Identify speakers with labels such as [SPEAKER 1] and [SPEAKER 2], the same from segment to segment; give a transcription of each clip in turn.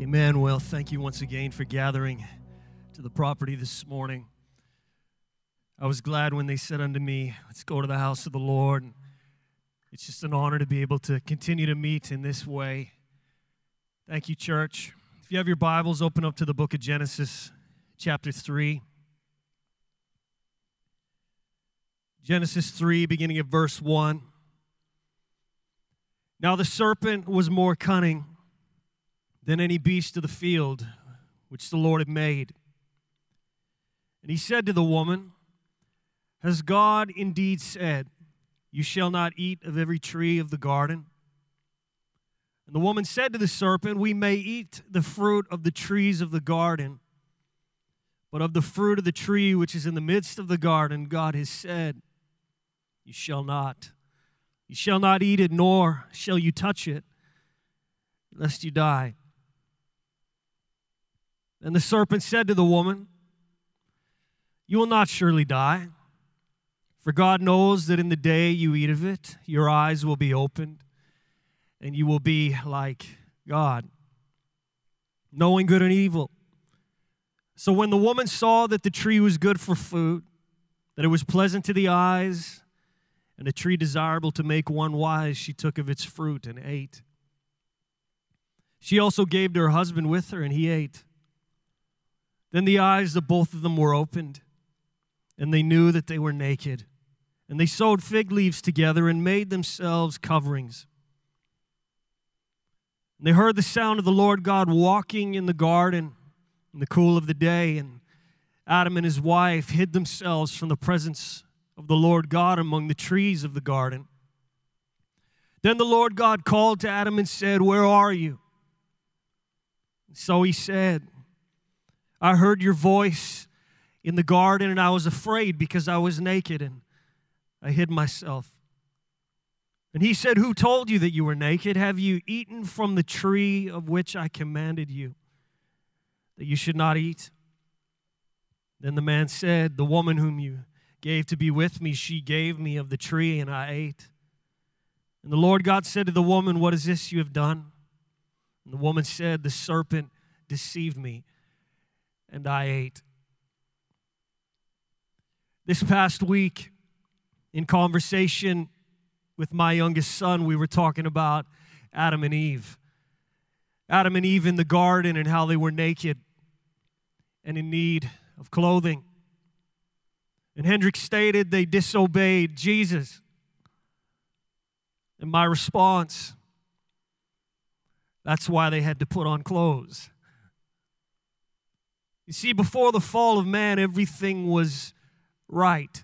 [SPEAKER 1] Amen. Well, thank you once again for gathering to the property this morning. I was glad when they said unto me, Let's go to the house of the Lord. It's just an honor to be able to continue to meet in this way. Thank you, church. If you have your Bibles, open up to the book of Genesis, chapter 3. Genesis 3, beginning at verse 1. Now the serpent was more cunning than any beast of the field which the Lord had made. And he said to the woman, Has God indeed said, You shall not eat of every tree of the garden? And the woman said to the serpent, We may eat the fruit of the trees of the garden, but of the fruit of the tree which is in the midst of the garden, God has said, You shall not. You shall not eat it, nor shall you touch it, lest you die. And the serpent said to the woman, You will not surely die, for God knows that in the day you eat of it, your eyes will be opened, and you will be like God, knowing good and evil. So when the woman saw that the tree was good for food, that it was pleasant to the eyes, and a tree desirable to make one wise, she took of its fruit and ate. She also gave to her husband with her, and he ate. Then the eyes of both of them were opened, and they knew that they were naked. And they sewed fig leaves together and made themselves coverings. And they heard the sound of the Lord God walking in the garden in the cool of the day, and Adam and his wife hid themselves from the presence of the Lord God among the trees of the garden. Then the Lord God called to Adam and said, Where are you? So he said, I heard your voice in the garden and I was afraid because I was naked and I hid myself. And he said, Who told you that you were naked? Have you eaten from the tree of which I commanded you that you should not eat? Then the man said, The woman whom you gave to be with me, she gave me of the tree and I ate. And the Lord God said to the woman, What is this you have done? And the woman said, The serpent deceived me and I ate. This past week, in conversation with my youngest son, we were talking about Adam and Eve. Adam and Eve in the garden and how they were naked and in need of clothing. And Hendrik stated they disobeyed Jesus. And my response, that's why they had to put on clothes. You see, before the fall of man, everything was right.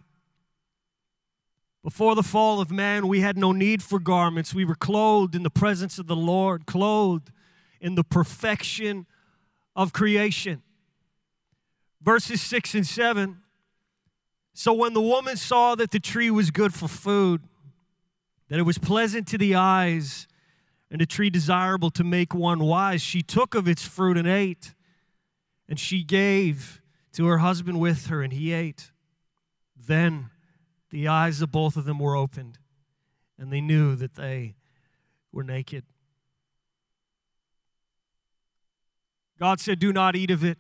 [SPEAKER 1] Before the fall of man, we had no need for garments. We were clothed in the presence of the Lord, clothed in the perfection of creation. Verses 6 and 7. So when the woman saw that the tree was good for food, that it was pleasant to the eyes, and a tree desirable to make one wise, she took of its fruit and ate. And she gave to her husband with her, and he ate. Then the eyes of both of them were opened, and they knew that they were naked. God said, Do not eat of it.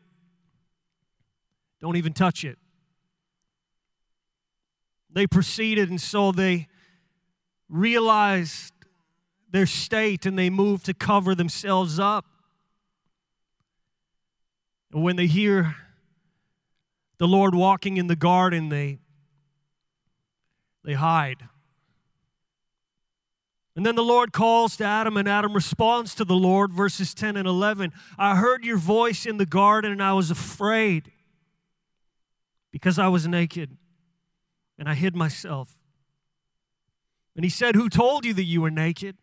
[SPEAKER 1] Don't even touch it. They proceeded, and so they realized their state and they moved to cover themselves up. When they hear the Lord walking in the garden, they, they hide. And then the Lord calls to Adam, and Adam responds to the Lord, verses 10 and 11. I heard your voice in the garden, and I was afraid because I was naked, and I hid myself. And he said, Who told you that you were naked?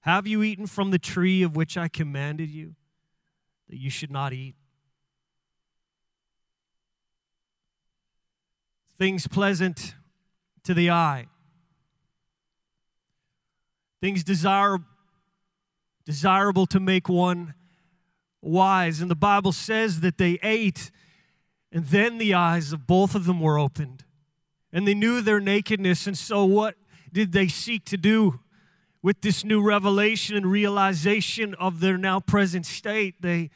[SPEAKER 1] Have you eaten from the tree of which I commanded you that you should not eat? Things pleasant to the eye, things desire, desirable to make one wise. And the Bible says that they ate, and then the eyes of both of them were opened, and they knew their nakedness. And so, what did they seek to do with this new revelation and realization of their now present state, they,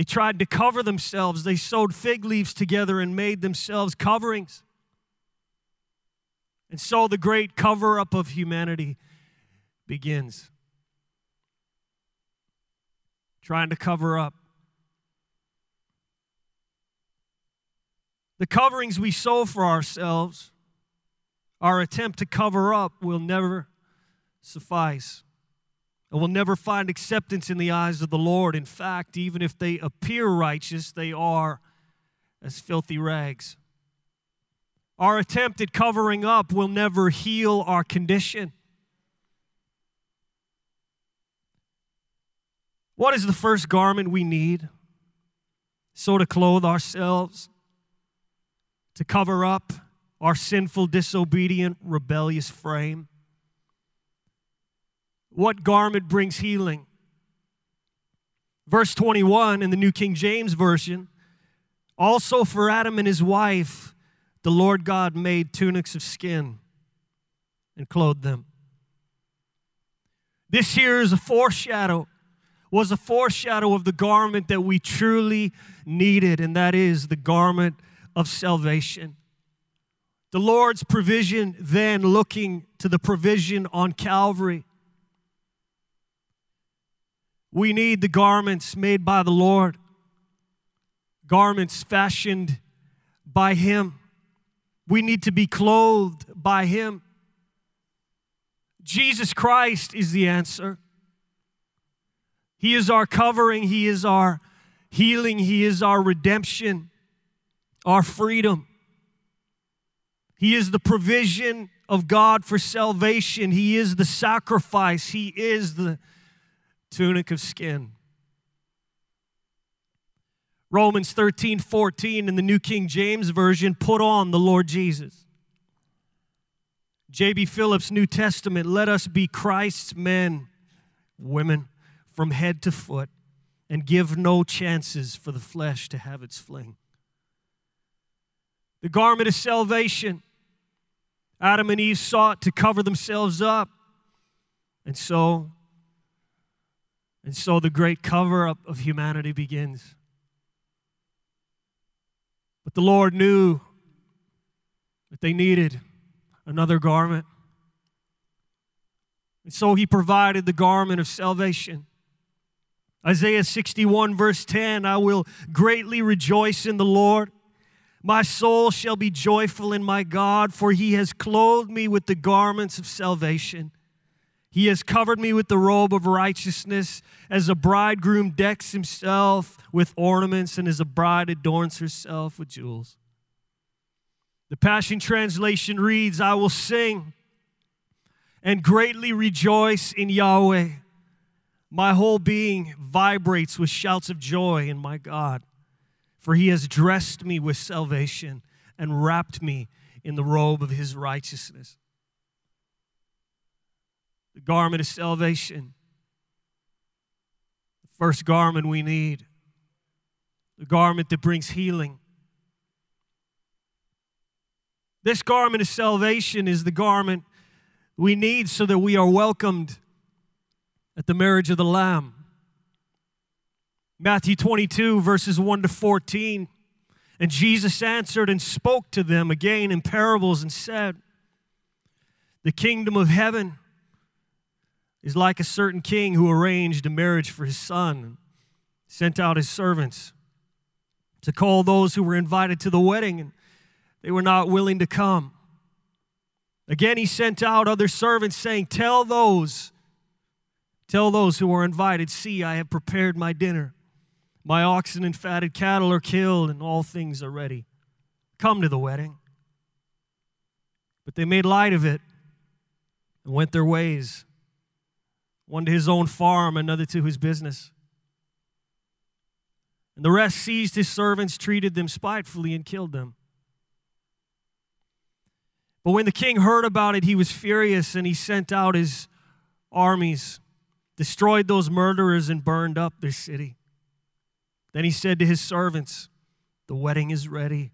[SPEAKER 1] they tried to cover themselves. They sewed fig leaves together and made themselves coverings. And so the great cover up of humanity begins. Trying to cover up. The coverings we sew for ourselves, our attempt to cover up, will never suffice. And will never find acceptance in the eyes of the Lord. In fact, even if they appear righteous, they are as filthy rags. Our attempt at covering up will never heal our condition. What is the first garment we need? So to clothe ourselves, to cover up our sinful, disobedient, rebellious frame. What garment brings healing? Verse 21 in the New King James Version also for Adam and his wife, the Lord God made tunics of skin and clothed them. This here is a foreshadow, was a foreshadow of the garment that we truly needed, and that is the garment of salvation. The Lord's provision then looking to the provision on Calvary. We need the garments made by the Lord, garments fashioned by Him. We need to be clothed by Him. Jesus Christ is the answer. He is our covering, He is our healing, He is our redemption, our freedom. He is the provision of God for salvation. He is the sacrifice. He is the tunic of skin. Romans 13, 14 in the New King James Version, put on the Lord Jesus. J.B. Phillips, New Testament, let us be Christ's men, women, from head to foot, and give no chances for the flesh to have its fling. The garment of salvation, Adam and Eve sought to cover themselves up. And so and so the great cover up of humanity begins. But the Lord knew that they needed another garment. And so he provided the garment of salvation. Isaiah 61, verse 10 I will greatly rejoice in the Lord. My soul shall be joyful in my God, for he has clothed me with the garments of salvation. He has covered me with the robe of righteousness, as a bridegroom decks himself with ornaments, and as a bride adorns herself with jewels. The Passion Translation reads I will sing and greatly rejoice in Yahweh. My whole being vibrates with shouts of joy in my God, for he has dressed me with salvation and wrapped me in the robe of his righteousness the garment of salvation. The first garment we need, the garment that brings healing. This garment of salvation is the garment we need so that we are welcomed at the marriage of the Lamb. Matthew 22, verses 1 to 14. And Jesus answered and spoke to them again in parables and said, The kingdom of heaven is like a certain king who arranged a marriage for his son, sent out his servants to call those who were invited to the wedding, and they were not willing to come. Again, he sent out other servants, saying, Tell those, tell those who are invited, see, I have prepared my dinner. My oxen and fatted cattle are killed, and all things are ready. Come to the wedding. But they made light of it and went their ways one to his own farm, another to his business. And the rest seized his servants, treated them spitefully, and killed them. But when the king heard about it, he was furious and he sent out his armies, destroyed those murderers, and burned up their city. Then he said to his servants, The wedding is ready,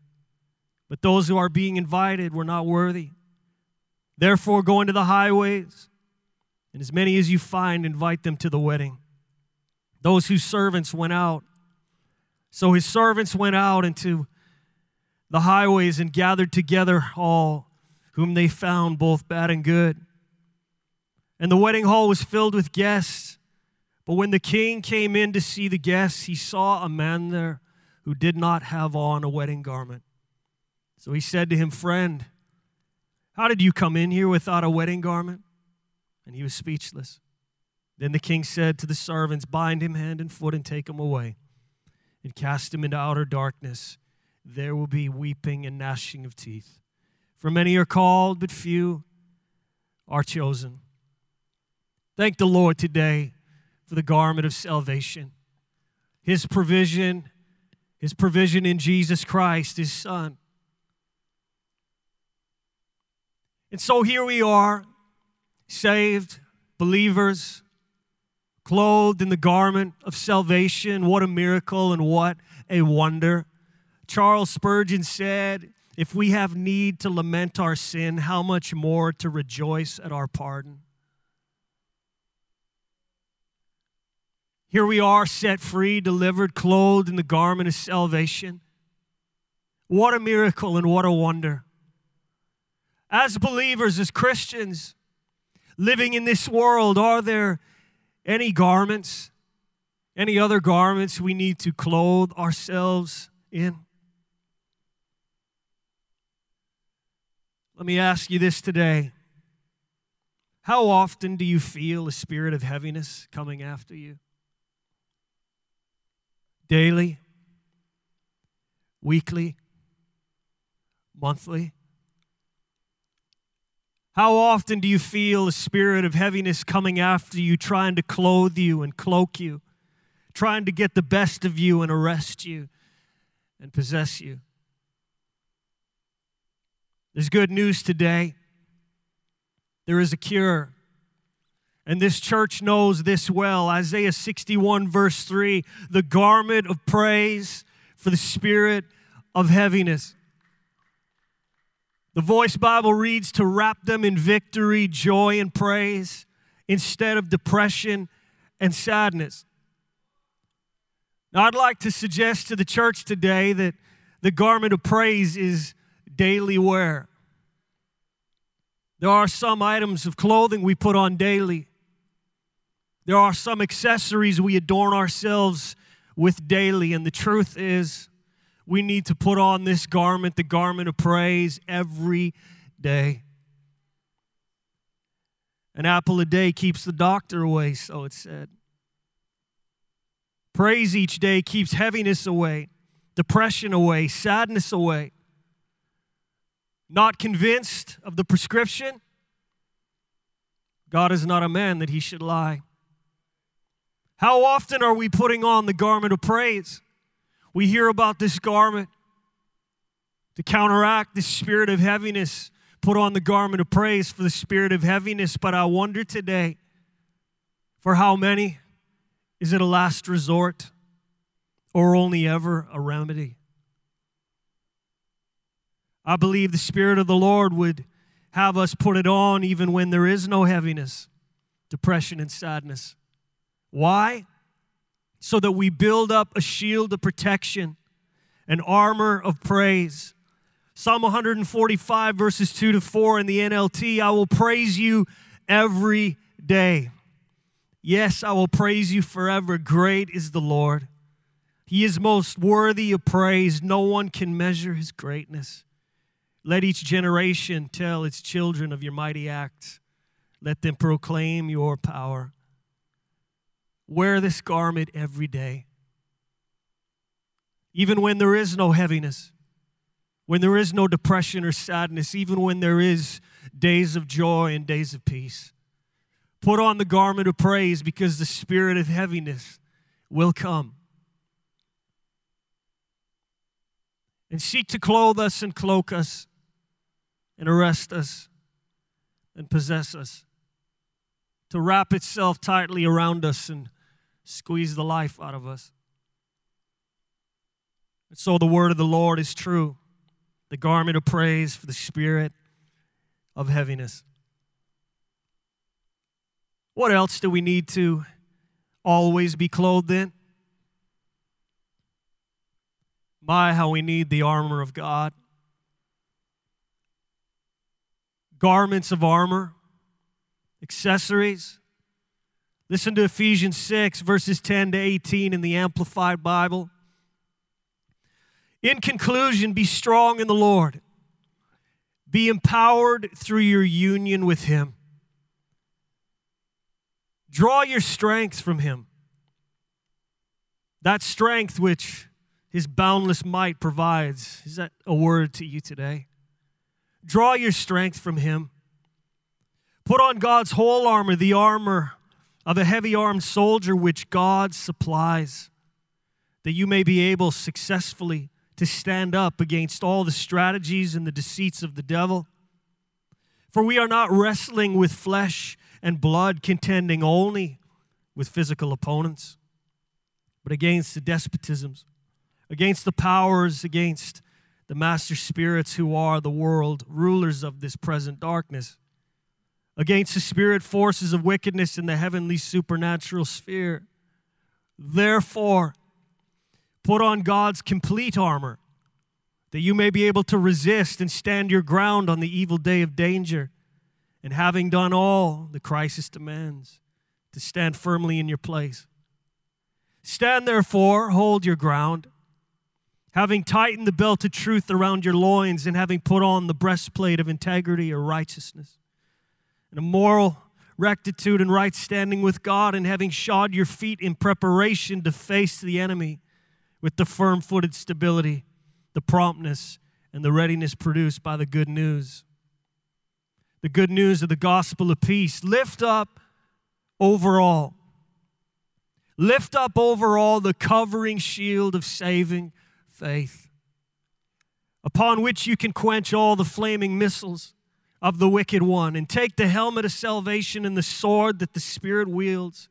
[SPEAKER 1] but those who are being invited were not worthy. Therefore, go into the highways And as many as you find, invite them to the wedding. Those whose servants went out. So his servants went out into the highways and gathered together all whom they found, both bad and good. And the wedding hall was filled with guests. But when the king came in to see the guests, he saw a man there who did not have on a wedding garment. So he said to him, Friend, how did you come in here without a wedding garment? And he was speechless. Then the king said to the servants, Bind him hand and foot and take him away, and cast him into outer darkness. There will be weeping and gnashing of teeth. For many are called, but few are chosen. Thank the Lord today for the garment of salvation, his provision, his provision in Jesus Christ, his Son. And so here we are, saved, believers, clothed in the garment of salvation. What a miracle and what a wonder. Charles Spurgeon said, If we have need to lament our sin, how much more to rejoice at our pardon? Here we are, set free, delivered, clothed in the garment of salvation. What a miracle and what a wonder. As believers, as Christians, living in this world, are there any garments, any other garments we need to clothe ourselves in? Let me ask you this today. How often do you feel a spirit of heaviness coming after you? daily, weekly, monthly? How often do you feel a spirit of heaviness coming after you, trying to clothe you and cloak you, trying to get the best of you and arrest you and possess you? There's good news today. There is a cure. And this church knows this well. Isaiah 61, verse 3 the garment of praise for the spirit of heaviness. The Voice Bible reads to wrap them in victory, joy, and praise instead of depression and sadness. Now, I'd like to suggest to the church today that the garment of praise is daily wear. There are some items of clothing we put on daily. There are some accessories we adorn ourselves with daily, and the truth is, we need to put on this garment, the garment of praise, every day. An apple a day keeps the doctor away, so it said. Praise each day keeps heaviness away, depression away, sadness away. Not convinced of the prescription? God is not a man that he should lie. How often are we putting on the garment of praise? We hear about this garment to counteract the spirit of heaviness. Put on the garment of praise for the spirit of heaviness. But I wonder today, for how many is it a last resort or only ever a remedy? I believe the Spirit of the Lord would have us put it on even when there is no heaviness, depression, and sadness. Why? So that we build up a shield of protection, an armor of praise. Psalm 145, verses 2 to 4 in the NLT I will praise you every day. Yes, I will praise you forever. Great is the Lord. He is most worthy of praise. No one can measure his greatness. Let each generation tell its children of your mighty acts. Let them proclaim your power. Wear this garment every day. Even when there is no heaviness, when there is no depression or sadness, even when there is days of joy and days of peace. Put on the garment of praise because the spirit of heaviness will come. And seek to clothe us and cloak us and arrest us and possess us, to wrap itself tightly around us and squeeze the life out of us. And so the word of the Lord is true the garment of praise for the spirit of heaviness. What else do we need to always be clothed in? My, how we need the armor of God. Garments of armor, accessories. Listen to Ephesians 6, verses 10 to 18 in the Amplified Bible. In conclusion, be strong in the Lord. Be empowered through your union with Him. Draw your strength from Him. That strength which His boundless might provides. Is that a word to you today? Draw your strength from Him. Put on God's whole armor, the armor of a heavy armed soldier which God supplies, that you may be able successfully to stand up against all the strategies and the deceits of the devil. For we are not wrestling with flesh and blood, contending only with physical opponents, but against the despotisms, against the powers, against the master spirits who are the world rulers of this present darkness, against the spirit forces of wickedness in the heavenly supernatural sphere. Therefore, put on God's complete armor that you may be able to resist and stand your ground on the evil day of danger. And having done all the crisis demands, to stand firmly in your place. Stand therefore, hold your ground, having tightened the belt of truth around your loins, and having put on the breastplate of integrity or righteousness, and a moral rectitude and right standing with God, and having shod your feet in preparation to face the enemy with the firm footed stability the promptness and the readiness produced by the good news. The good news of the gospel of peace. Lift up overall. Lift up overall the covering shield of saving faith, upon which you can quench all the flaming missiles of the wicked one, and take the helmet of salvation and the sword that the Spirit wields,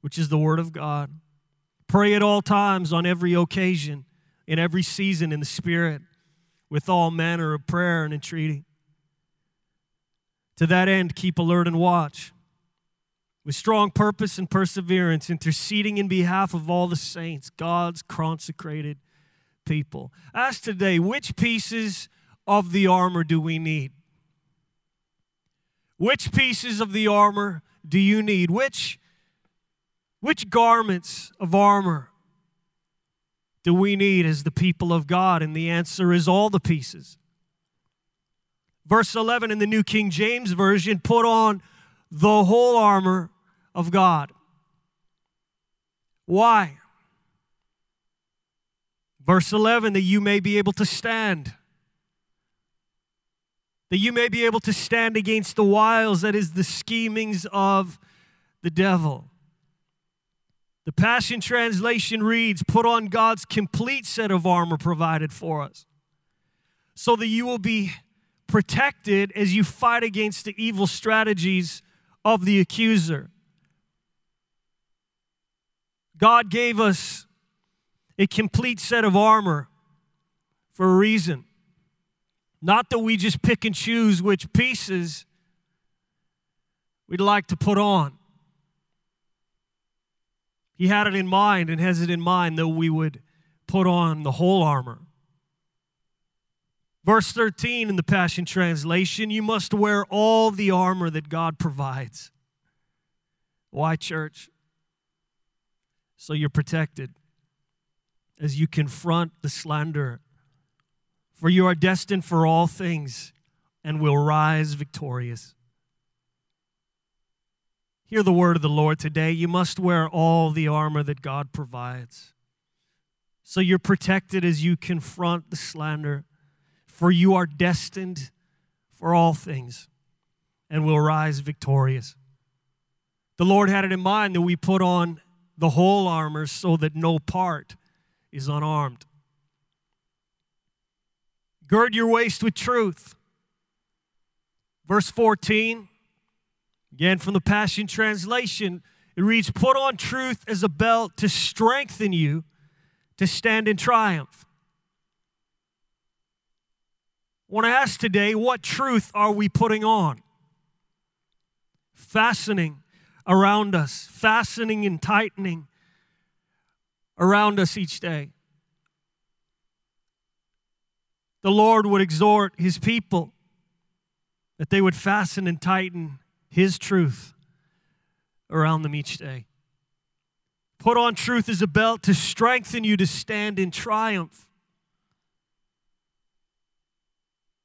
[SPEAKER 1] which is the Word of God. Pray at all times on every occasion in every season in the Spirit with all manner of prayer and entreaty. To that end, keep alert and watch with strong purpose and perseverance, interceding in behalf of all the saints, God's consecrated people. Ask today, which pieces of the armor do we need? Which pieces of the armor do you need? Which, which garments of armor do we need as the people of God? And the answer is all the pieces. Verse 11 in the New King James Version put on the whole armor of God. Why? Verse 11 that you may be able to stand. That you may be able to stand against the wiles, that is, the schemings of the devil. The Passion Translation reads Put on God's complete set of armor provided for us, so that you will be protected as you fight against the evil strategies of the accuser. God gave us a complete set of armor for a reason. Not that we just pick and choose which pieces we'd like to put on. He had it in mind and has it in mind that we would put on the whole armor. Verse 13 in the Passion Translation you must wear all the armor that God provides. Why, church? So you're protected as you confront the slanderer. For you are destined for all things and will rise victorious. Hear the word of the Lord today. You must wear all the armor that God provides. So you're protected as you confront the slander, for you are destined for all things and will rise victorious. The Lord had it in mind that we put on the whole armor so that no part is unarmed. Gird your waist with truth. Verse 14 Again, from the Passion Translation, it reads Put on truth as a belt to strengthen you to stand in triumph. I want to ask today what truth are we putting on? Fastening around us, fastening and tightening around us each day. The Lord would exhort his people that they would fasten and tighten his truth around them each day. Put on truth as a belt to strengthen you to stand in triumph.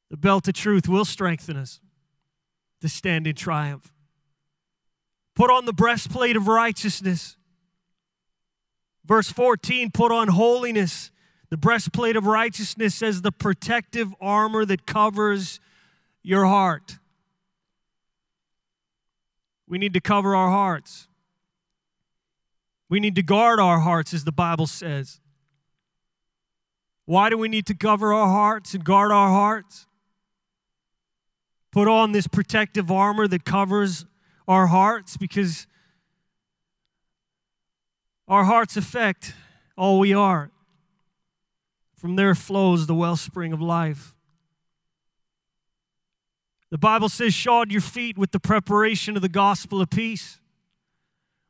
[SPEAKER 1] The belt of truth will strengthen us to stand in triumph. Put on the breastplate of righteousness. Verse 14, put on holiness. The breastplate of righteousness says the protective armor that covers your heart. We need to cover our hearts. We need to guard our hearts, as the Bible says. Why do we need to cover our hearts and guard our hearts? Put on this protective armor that covers our hearts because our hearts affect all we are. From there flows the wellspring of life. The Bible says, shod your feet with the preparation of the gospel of peace.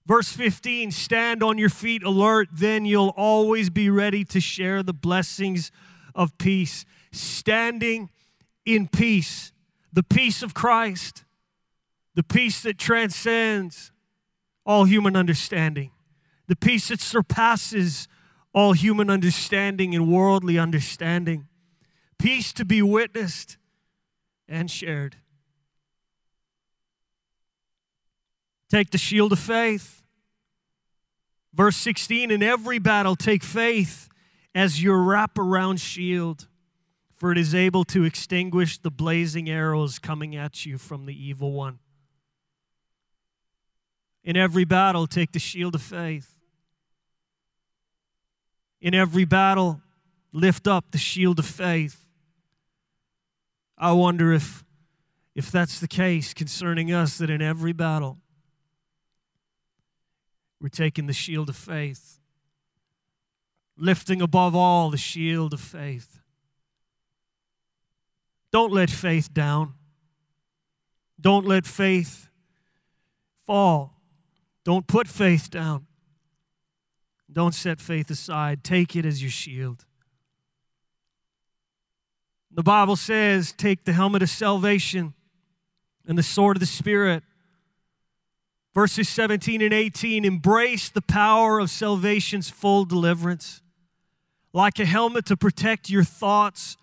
[SPEAKER 1] Verse 15, stand on your feet alert, then you'll always be ready to share the blessings of peace. Standing in peace, the peace of Christ, the peace that transcends all human understanding, the peace that surpasses all human understanding and worldly understanding, peace to be witnessed and shared. Take the shield of faith. Verse 16 In every battle, take faith as your wraparound shield, for it is able to extinguish the blazing arrows coming at you from the evil one. In every battle, take the shield of faith. In every battle, lift up the shield of faith. I wonder if, if that's the case concerning us, that in every battle, we're taking the shield of faith, lifting above all the shield of faith. Don't let faith down. Don't let faith fall. Don't put faith down. Don't set faith aside. Take it as your shield. The Bible says, take the helmet of salvation and the sword of the Spirit. Verses 17 and 18 embrace the power of salvation's full deliverance, like a helmet to protect your thoughts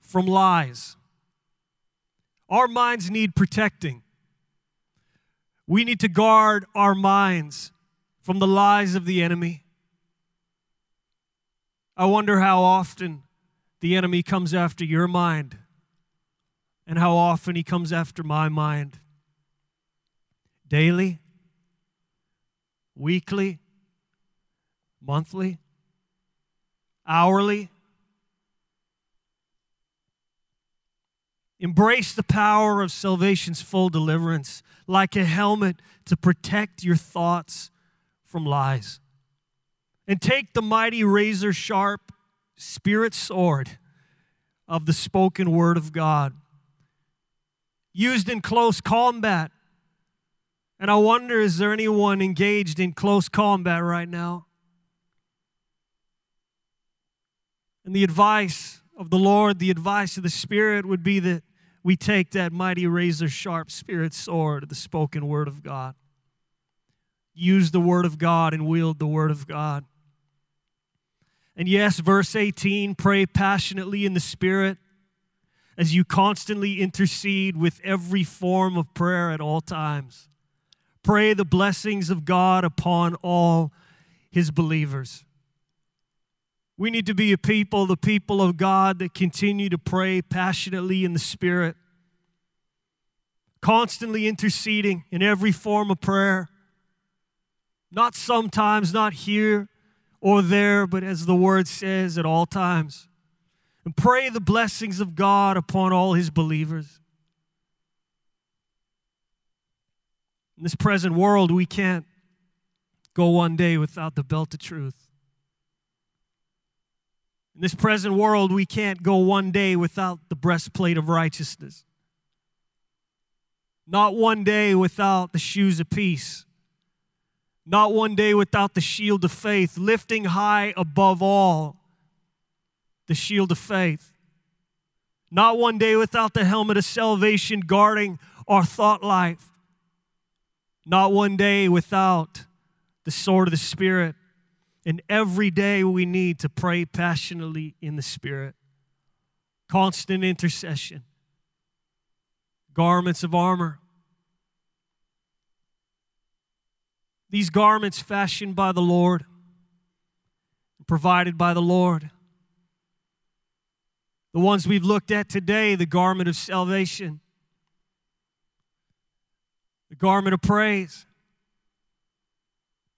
[SPEAKER 1] from lies. Our minds need protecting. We need to guard our minds from the lies of the enemy. I wonder how often the enemy comes after your mind and how often he comes after my mind. Daily, weekly, monthly, hourly. Embrace the power of salvation's full deliverance like a helmet to protect your thoughts from lies. And take the mighty razor sharp spirit sword of the spoken word of God, used in close combat. And I wonder is there anyone engaged in close combat right now? And the advice of the Lord, the advice of the Spirit would be that we take that mighty razor sharp spirit sword, the spoken word of God. Use the word of God and wield the word of God. And yes, verse 18 pray passionately in the Spirit as you constantly intercede with every form of prayer at all times. Pray the blessings of God upon all his believers. We need to be a people, the people of God, that continue to pray passionately in the Spirit, constantly interceding in every form of prayer. Not sometimes, not here, or there, but as the word says, at all times. And pray the blessings of God upon all his believers. In this present world, we can't go one day without the belt of truth. In this present world, we can't go one day without the breastplate of righteousness. Not one day without the shoes of peace Not one day without the shield of faith, lifting high above all the shield of faith. Not one day without the helmet of salvation guarding our thought life. Not one day without the sword of the Spirit. And every day we need to pray passionately in the Spirit. Constant intercession. Garments of armor. These garments fashioned by the Lord, provided by the Lord. The ones we've looked at today, the garment of salvation, the garment of praise,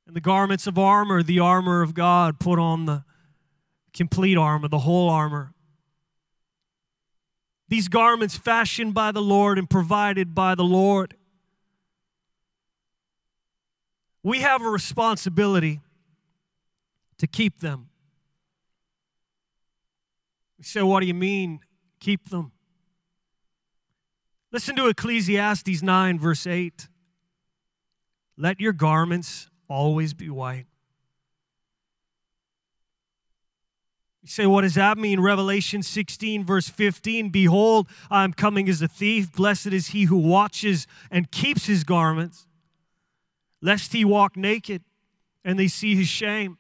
[SPEAKER 1] and the garments of armor, the armor of God, put on the complete armor, the whole armor. These garments fashioned by the Lord and provided by the Lord. We have a responsibility to keep them. You say, What do you mean, keep them? Listen to Ecclesiastes 9, verse 8. Let your garments always be white. You say, what does that mean? Revelation 16, verse 15 Behold, I am coming as a thief. Blessed is he who watches and keeps his garments, lest he walk naked and they see his shame.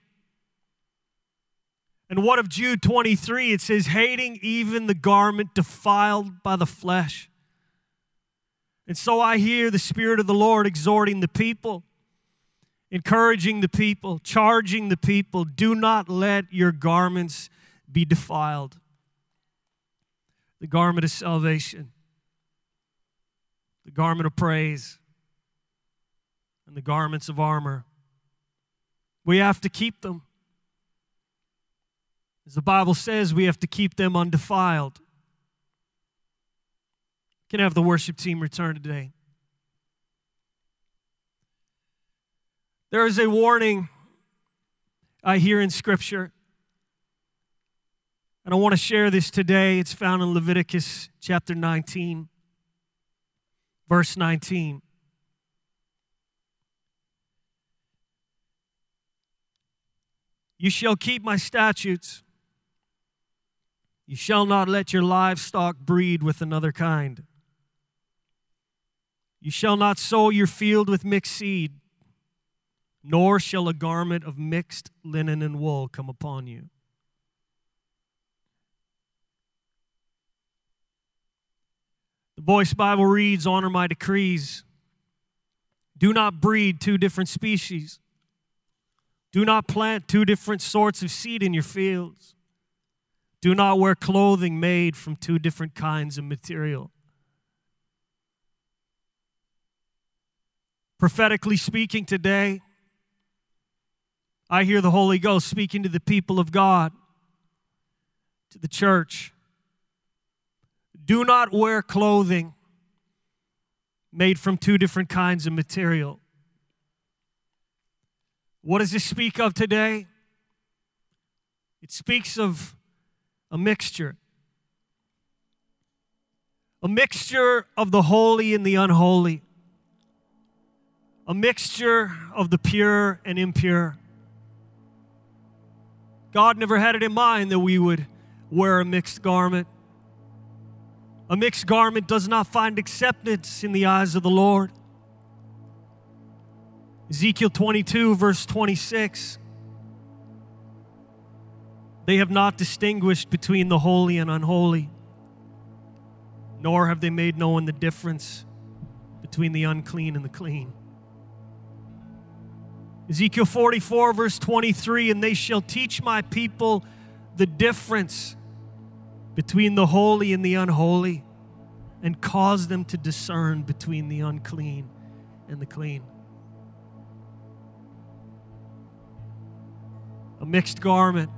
[SPEAKER 1] And what of Jude 23? It says, hating even the garment defiled by the flesh. And so I hear the Spirit of the Lord exhorting the people, encouraging the people, charging the people do not let your garments be defiled. The garment of salvation, the garment of praise, and the garments of armor. We have to keep them. As the Bible says, we have to keep them undefiled. Can I have the worship team return today? There is a warning I hear in Scripture. And I want to share this today. It's found in Leviticus chapter 19, verse 19. You shall keep my statutes. You shall not let your livestock breed with another kind. You shall not sow your field with mixed seed, nor shall a garment of mixed linen and wool come upon you. The Voice Bible reads Honor my decrees. Do not breed two different species. Do not plant two different sorts of seed in your fields. Do not wear clothing made from two different kinds of material. Prophetically speaking today, I hear the Holy Ghost speaking to the people of God, to the church. Do not wear clothing made from two different kinds of material. What does this speak of today? It speaks of a mixture. A mixture of the holy and the unholy a mixture of the pure and impure. God never had it in mind that we would wear a mixed garment. A mixed garment does not find acceptance in the eyes of the Lord. Ezekiel 22, verse 26. They have not distinguished between the holy and unholy, nor have they made known the difference between the unclean and the clean. Ezekiel 44, verse 23 And they shall teach my people the difference between the holy and the unholy, and cause them to discern between the unclean and the clean. A mixed garment,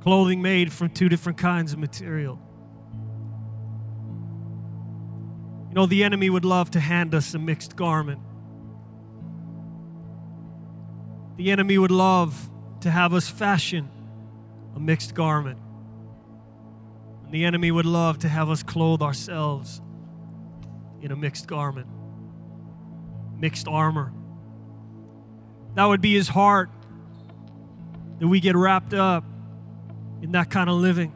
[SPEAKER 1] clothing made from two different kinds of material. You know, the enemy would love to hand us a mixed garment. The enemy would love to have us fashion a mixed garment. And the enemy would love to have us clothe ourselves in a mixed garment. mixed armor. That would be his heart that we get wrapped up in that kind of living.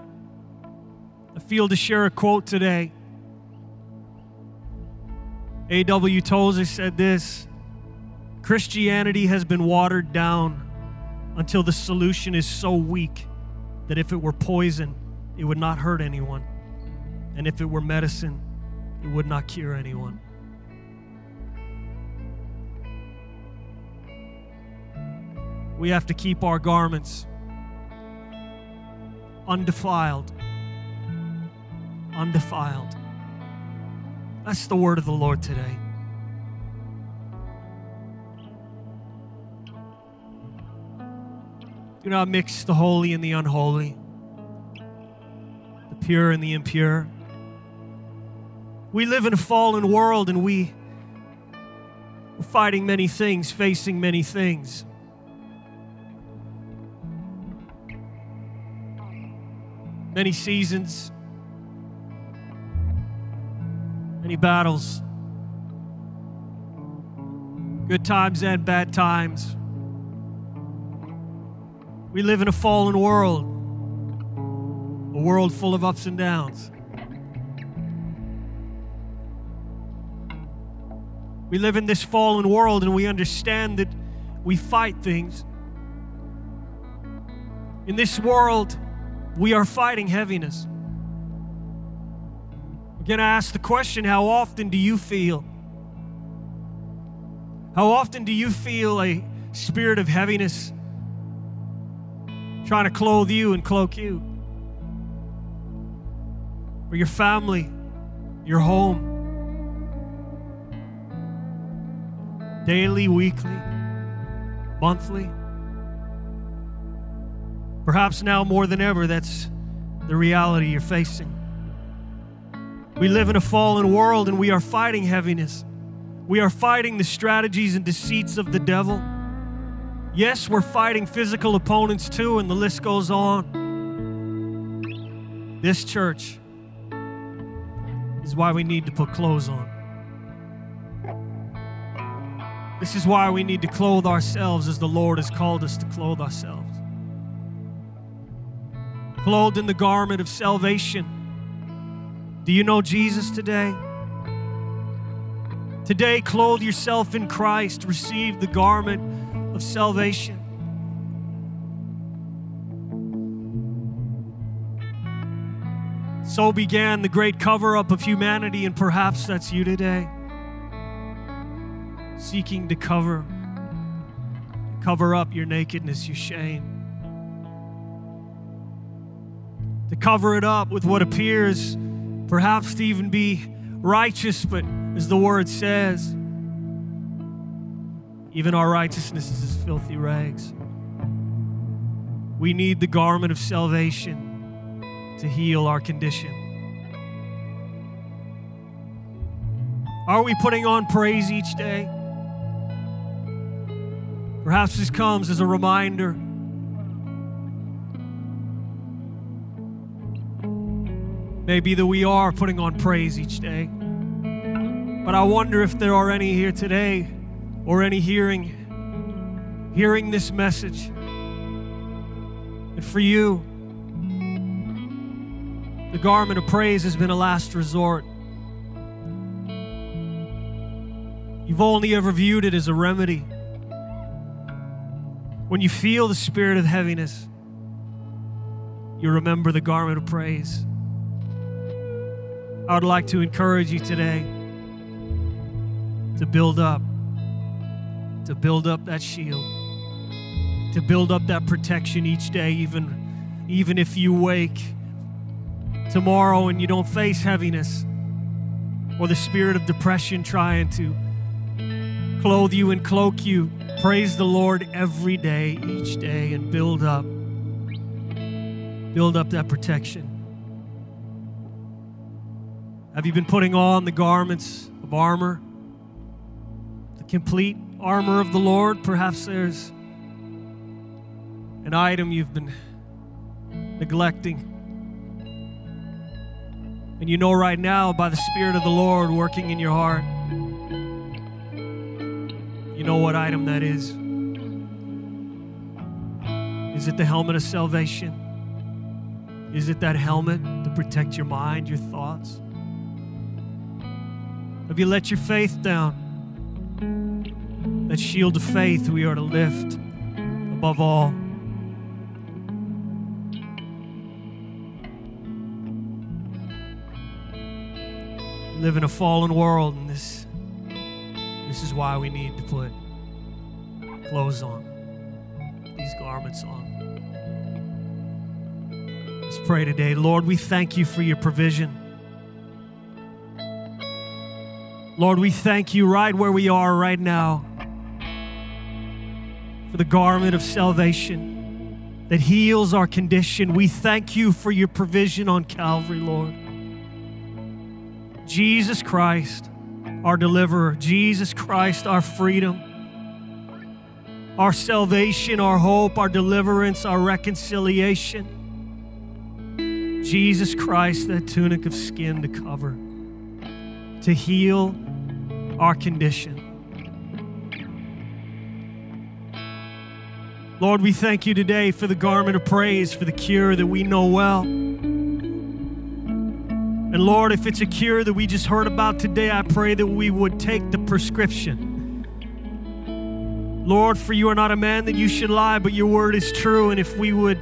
[SPEAKER 1] I feel to share a quote today. A.W. Tozer said this Christianity has been watered down until the solution is so weak that if it were poison, it would not hurt anyone. And if it were medicine, it would not cure anyone. We have to keep our garments undefiled. Undefiled. That's the word of the Lord today. Do not mix the holy and the unholy, the pure and the impure. We live in a fallen world and we, we're fighting many things, facing many things. Many seasons, many battles, good times and bad times. We live in a fallen world, a world full of ups and downs. We live in this fallen world and we understand that we fight things. In this world, we are fighting heaviness. To ask the question how often do you feel? How often do you feel a spirit of heaviness trying to clothe you and cloak you. Or your family, your home. Daily, weekly, monthly. Perhaps now more than ever, that's the reality you're facing. We live in a fallen world and we are fighting heaviness. We are fighting the strategies and deceits of the devil. Yes, we're fighting physical opponents too, and the list goes on. This church is why we need to put clothes on. This is why we need to clothe ourselves as the Lord has called us to clothe ourselves. Clothed in the garment of salvation. Do you know Jesus today? Today, clothe yourself in Christ. Receive the garment of salvation. So began the great cover up of humanity, and perhaps that's you today. Seeking to cover, cover up your nakedness, your shame. To cover it up with what appears perhaps to even be righteous, but as the word says, even our righteousness is as filthy rags. We need the garment of salvation to heal our condition. Are we putting on praise each day? Perhaps this comes as a reminder. Maybe that we are putting on praise each day. But I wonder if there are any here today or any hearing hearing this message. And for you, the garment of praise has been a last resort. You've only ever viewed it as a remedy. When you feel the spirit of heaviness, you remember the garment of praise. I would like to encourage you today to build up to build up that shield, to build up that protection each day, even, even if you wake tomorrow and you don't face heaviness or the spirit of depression trying to clothe you and cloak you. Praise the Lord every day, each day, and build up. Build up that protection. Have you been putting on the garments of armor? The complete armor of the Lord. Perhaps there's an item you've been neglecting. And you know right now, by the Spirit of the Lord working in your heart, You know what item that is? Is it the helmet of salvation? Is it that helmet to protect your mind, your thoughts? Have you let your faith down? That shield of faith we are to lift above all. We live in a fallen world, and this, this is why we need to put clothes on, these garments on. Let's pray today. Lord, we thank you for your provision. Lord, we thank you right where we are right now for the garment of salvation that heals our condition. We thank you for your provision on Calvary, Lord. Jesus Christ, our deliverer, Jesus Christ, our freedom, our salvation, our hope, our deliverance, our reconciliation. Jesus Christ, that tunic of skin to cover, to heal our condition. Lord, we thank you today for the garment of praise, for the cure that we know well. And Lord, if it's a cure that we just heard about today, I pray that we would take the prescription. Lord, for you are not a man that you should lie, but your word is true. And if we would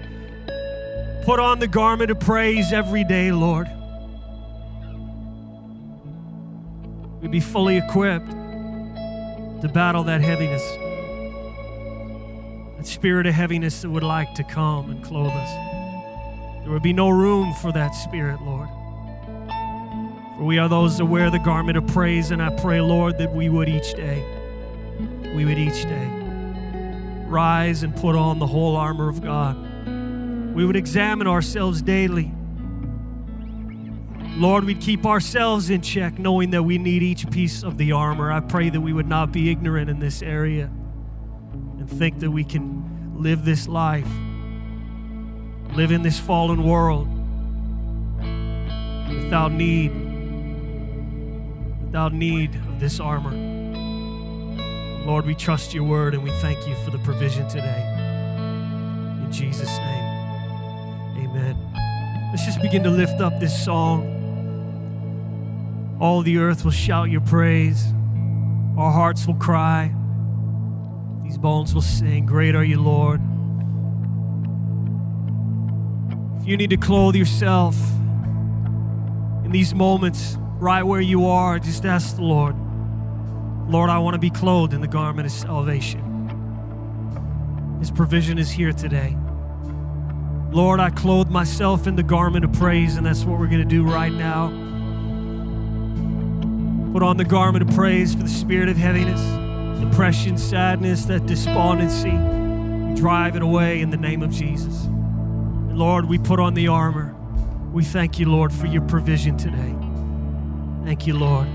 [SPEAKER 1] put on the garment of praise every day, Lord, be fully equipped to battle that heaviness, that spirit of heaviness that would like to come and clothe us. There would be no room for that spirit, Lord. For we are those that wear the garment of praise, and I pray, Lord, that we would each day, we would each day rise and put on the whole armor of God. We would examine ourselves daily. Lord, we'd keep ourselves in check, knowing that we need each piece of the armor. I pray that we would not be ignorant in this area and think that we can live this life, live in this fallen world without need, without need of this armor. Lord, we trust your word and we thank you for the provision today. In Jesus' name, amen. Let's just begin to lift up this song. All the earth will shout your praise. Our hearts will cry. These bones will sing, Great are you, Lord. If you need to clothe yourself in these moments, right where you are, just ask the Lord, Lord, I want to be clothed in the garment of salvation. His provision is here today. Lord, I clothe myself in the garment of praise, and that's what we're going to do right now. Put on the garment of praise for the spirit of heaviness, depression, sadness, that despondency. We drive it away in the name of Jesus. And Lord, we put on the armor. We thank you, Lord, for your provision today. Thank you, Lord.